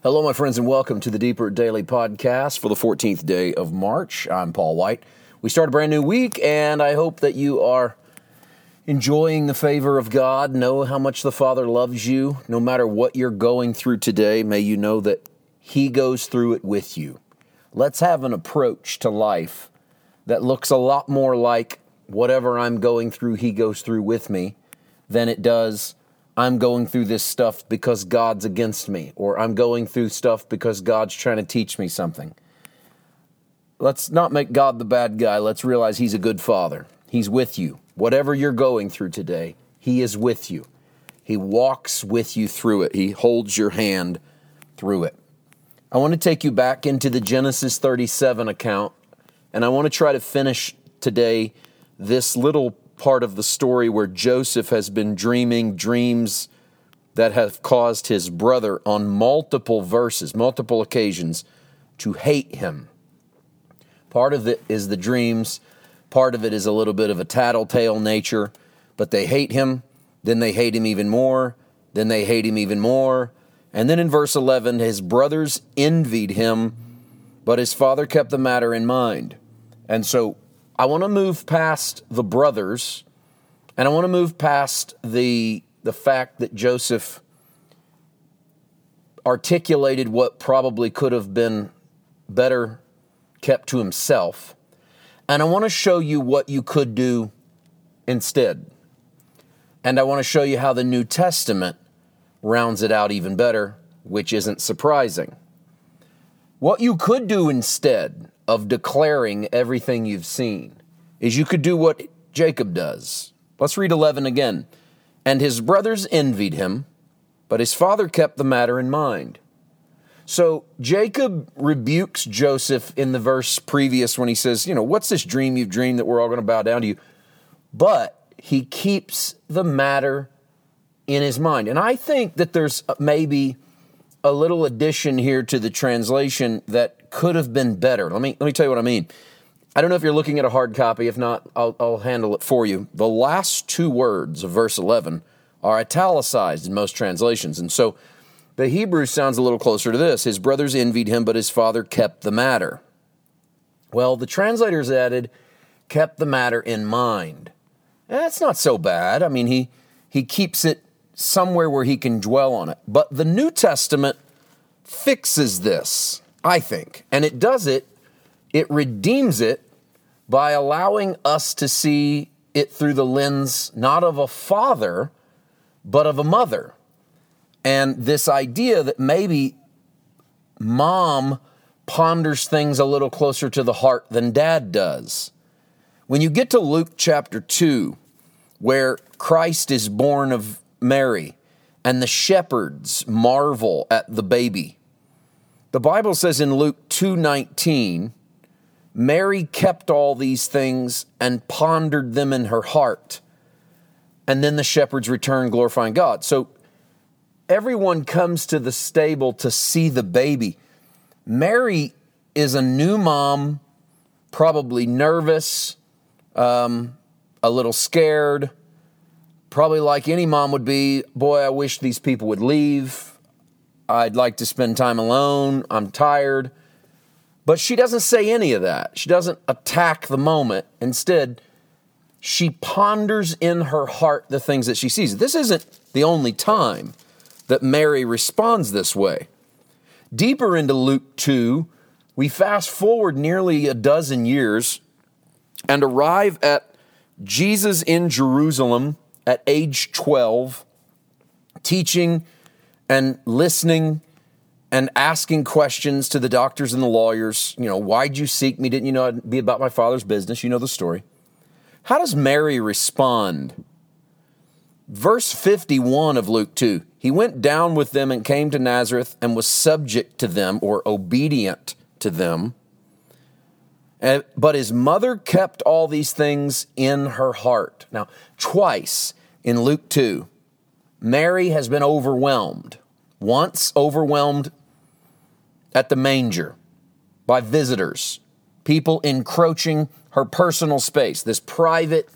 Hello, my friends, and welcome to the Deeper Daily Podcast for the 14th day of March. I'm Paul White. We start a brand new week, and I hope that you are enjoying the favor of God. Know how much the Father loves you. No matter what you're going through today, may you know that He goes through it with you. Let's have an approach to life that looks a lot more like whatever I'm going through, He goes through with me, than it does I'm going through this stuff because God's against me, or I'm going through stuff because God's trying to teach me something. Let's not make God the bad guy. Let's realize He's a good Father. He's with you. Whatever you're going through today, He is with you. He walks with you through it, He holds your hand through it. I want to take you back into the Genesis 37 account, and I want to try to finish today this little part of the story where Joseph has been dreaming dreams that have caused his brother on multiple verses, multiple occasions, to hate him. Part of it is the dreams, part of it is a little bit of a tattletale nature, but they hate him, then they hate him even more, then they hate him even more. And then in verse 11, his brothers envied him, but his father kept the matter in mind. And so I want to move past the brothers and I want to move past the the fact that Joseph articulated what probably could have been better kept to himself. And I want to show you what you could do instead. And I want to show you how the New Testament rounds it out even better, which isn't surprising. What you could do instead of declaring everything you've seen is you could do what Jacob does. Let's read 11 again. And his brothers envied him, but his father kept the matter in mind. So Jacob rebukes Joseph in the verse previous when he says, You know, what's this dream you've dreamed that we're all going to bow down to you? But he keeps the matter in his mind. And I think that there's maybe a little addition here to the translation that could have been better. Let me let me tell you what I mean. I don't know if you're looking at a hard copy. If not, I'll, I'll handle it for you. The last two words of verse 11 are italicized in most translations, and so the Hebrew sounds a little closer to this. His brothers envied him, but his father kept the matter. Well, the translators added, kept the matter in mind. That's not so bad. I mean, he he keeps it somewhere where he can dwell on it. But the New Testament fixes this, I think. And it does it, it redeems it by allowing us to see it through the lens not of a father, but of a mother. And this idea that maybe mom ponders things a little closer to the heart than dad does. When you get to Luke chapter 2, where Christ is born of Mary, and the shepherds marvel at the baby. The Bible says in Luke 2:19, Mary kept all these things and pondered them in her heart. And then the shepherds returned glorifying God. So everyone comes to the stable to see the baby. Mary is a new mom, probably nervous, um, a little scared, probably like any mom would be, boy, I wish these people would leave. I'd like to spend time alone. I'm tired. But she doesn't say any of that. She doesn't attack the moment. Instead, she ponders in her heart the things that she sees. This isn't the only time that Mary responds this way. Deeper into Luke 2, we fast forward nearly a dozen years and arrive at Jesus in Jerusalem at age 12, teaching and listening and asking questions to the doctors and the lawyers. You know, why'd you seek me? Didn't you know I'd be about my father's business? You know the story. How does Mary respond? Verse 51 of Luke 2 He went down with them and came to Nazareth and was subject to them or obedient to them. Eh, but his mother kept all these things in her heart. Now, twice in Luke 2, Mary has been overwhelmed. Once overwhelmed at the manger by visitors, people encroaching her personal space, this private,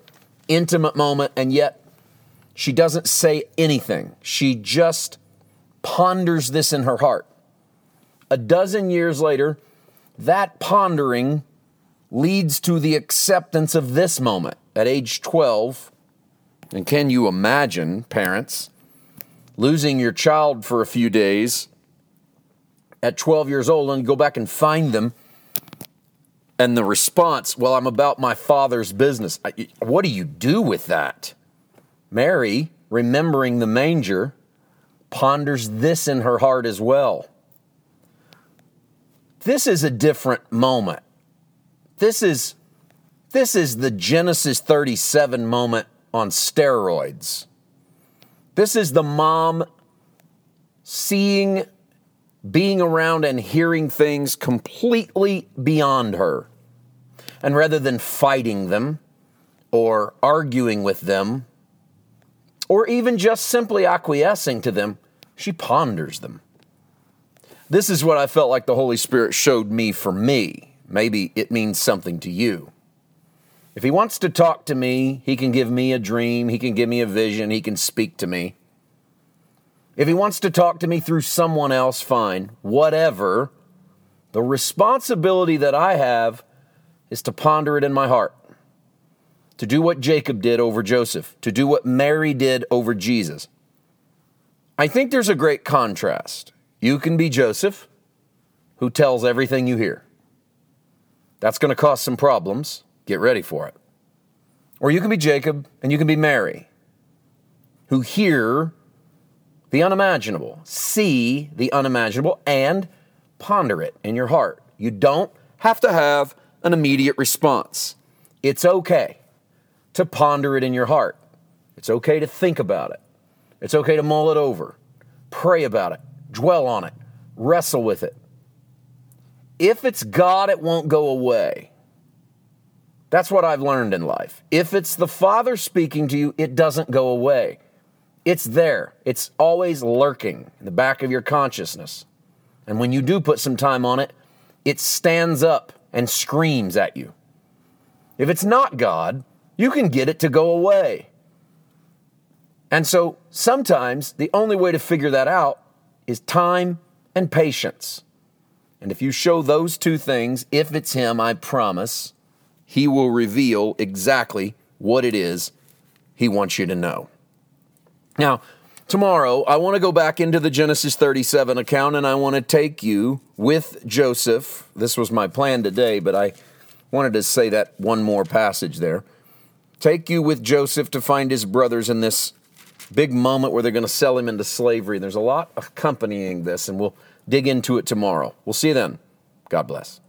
intimate moment, and yet she doesn't say anything. She just ponders this in her heart. a dozen years later, that pondering leads to the acceptance of this moment at age 12. And can you imagine, parents, losing your child for a few days at 12 years old and go back and find them? And the response, well, I'm about my father's business. What do you do with that? Mary, remembering the manger, ponders this in her heart as well. This is a different moment. This is this is the Genesis 37 moment on steroids. This is the mom seeing, being around, and hearing things completely beyond her. And rather than fighting them or arguing with them or even just simply acquiescing to them, she ponders them. This is what I felt like the Holy Spirit showed me for me. Maybe it means something to you. If He wants to talk to me, He can give me a dream, He can give me a vision, He can speak to me. If He wants to talk to me through someone else, fine. Whatever. The responsibility that I have is to ponder it in my heart, to do what Jacob did over Joseph, to do what Mary did over Jesus. I think there's a great contrast. You can be Joseph, who tells everything you hear. That's going to cause some problems. Get ready for it. Or you can be Jacob and you can be Mary, who hear the unimaginable, see the unimaginable, and ponder it in your heart. You don't have to have an immediate response. It's okay to ponder it in your heart. It's okay to think about it. It's okay to mull it over, pray about it, dwell on it, wrestle with it. If it's God, it won't go away. That's what I've learned in life. If it's the Father speaking to you, it doesn't go away. It's there, it's always lurking in the back of your consciousness. And when you do put some time on it, it stands up and screams at you. If it's not God, you can get it to go away. And so sometimes the only way to figure that out is time and patience. And if you show those two things, if it's Him, I promise, He will reveal exactly what it is He wants you to know. Now, tomorrow, I want to go back into the Genesis 37 account and I want to take you with Joseph. This was my plan today, but I wanted to say that one more passage there. Take you with Joseph to find his brothers in this big moment where they're going to sell him into slavery. There's a lot accompanying this, and we'll dig into it tomorrow. We'll see you then. God bless.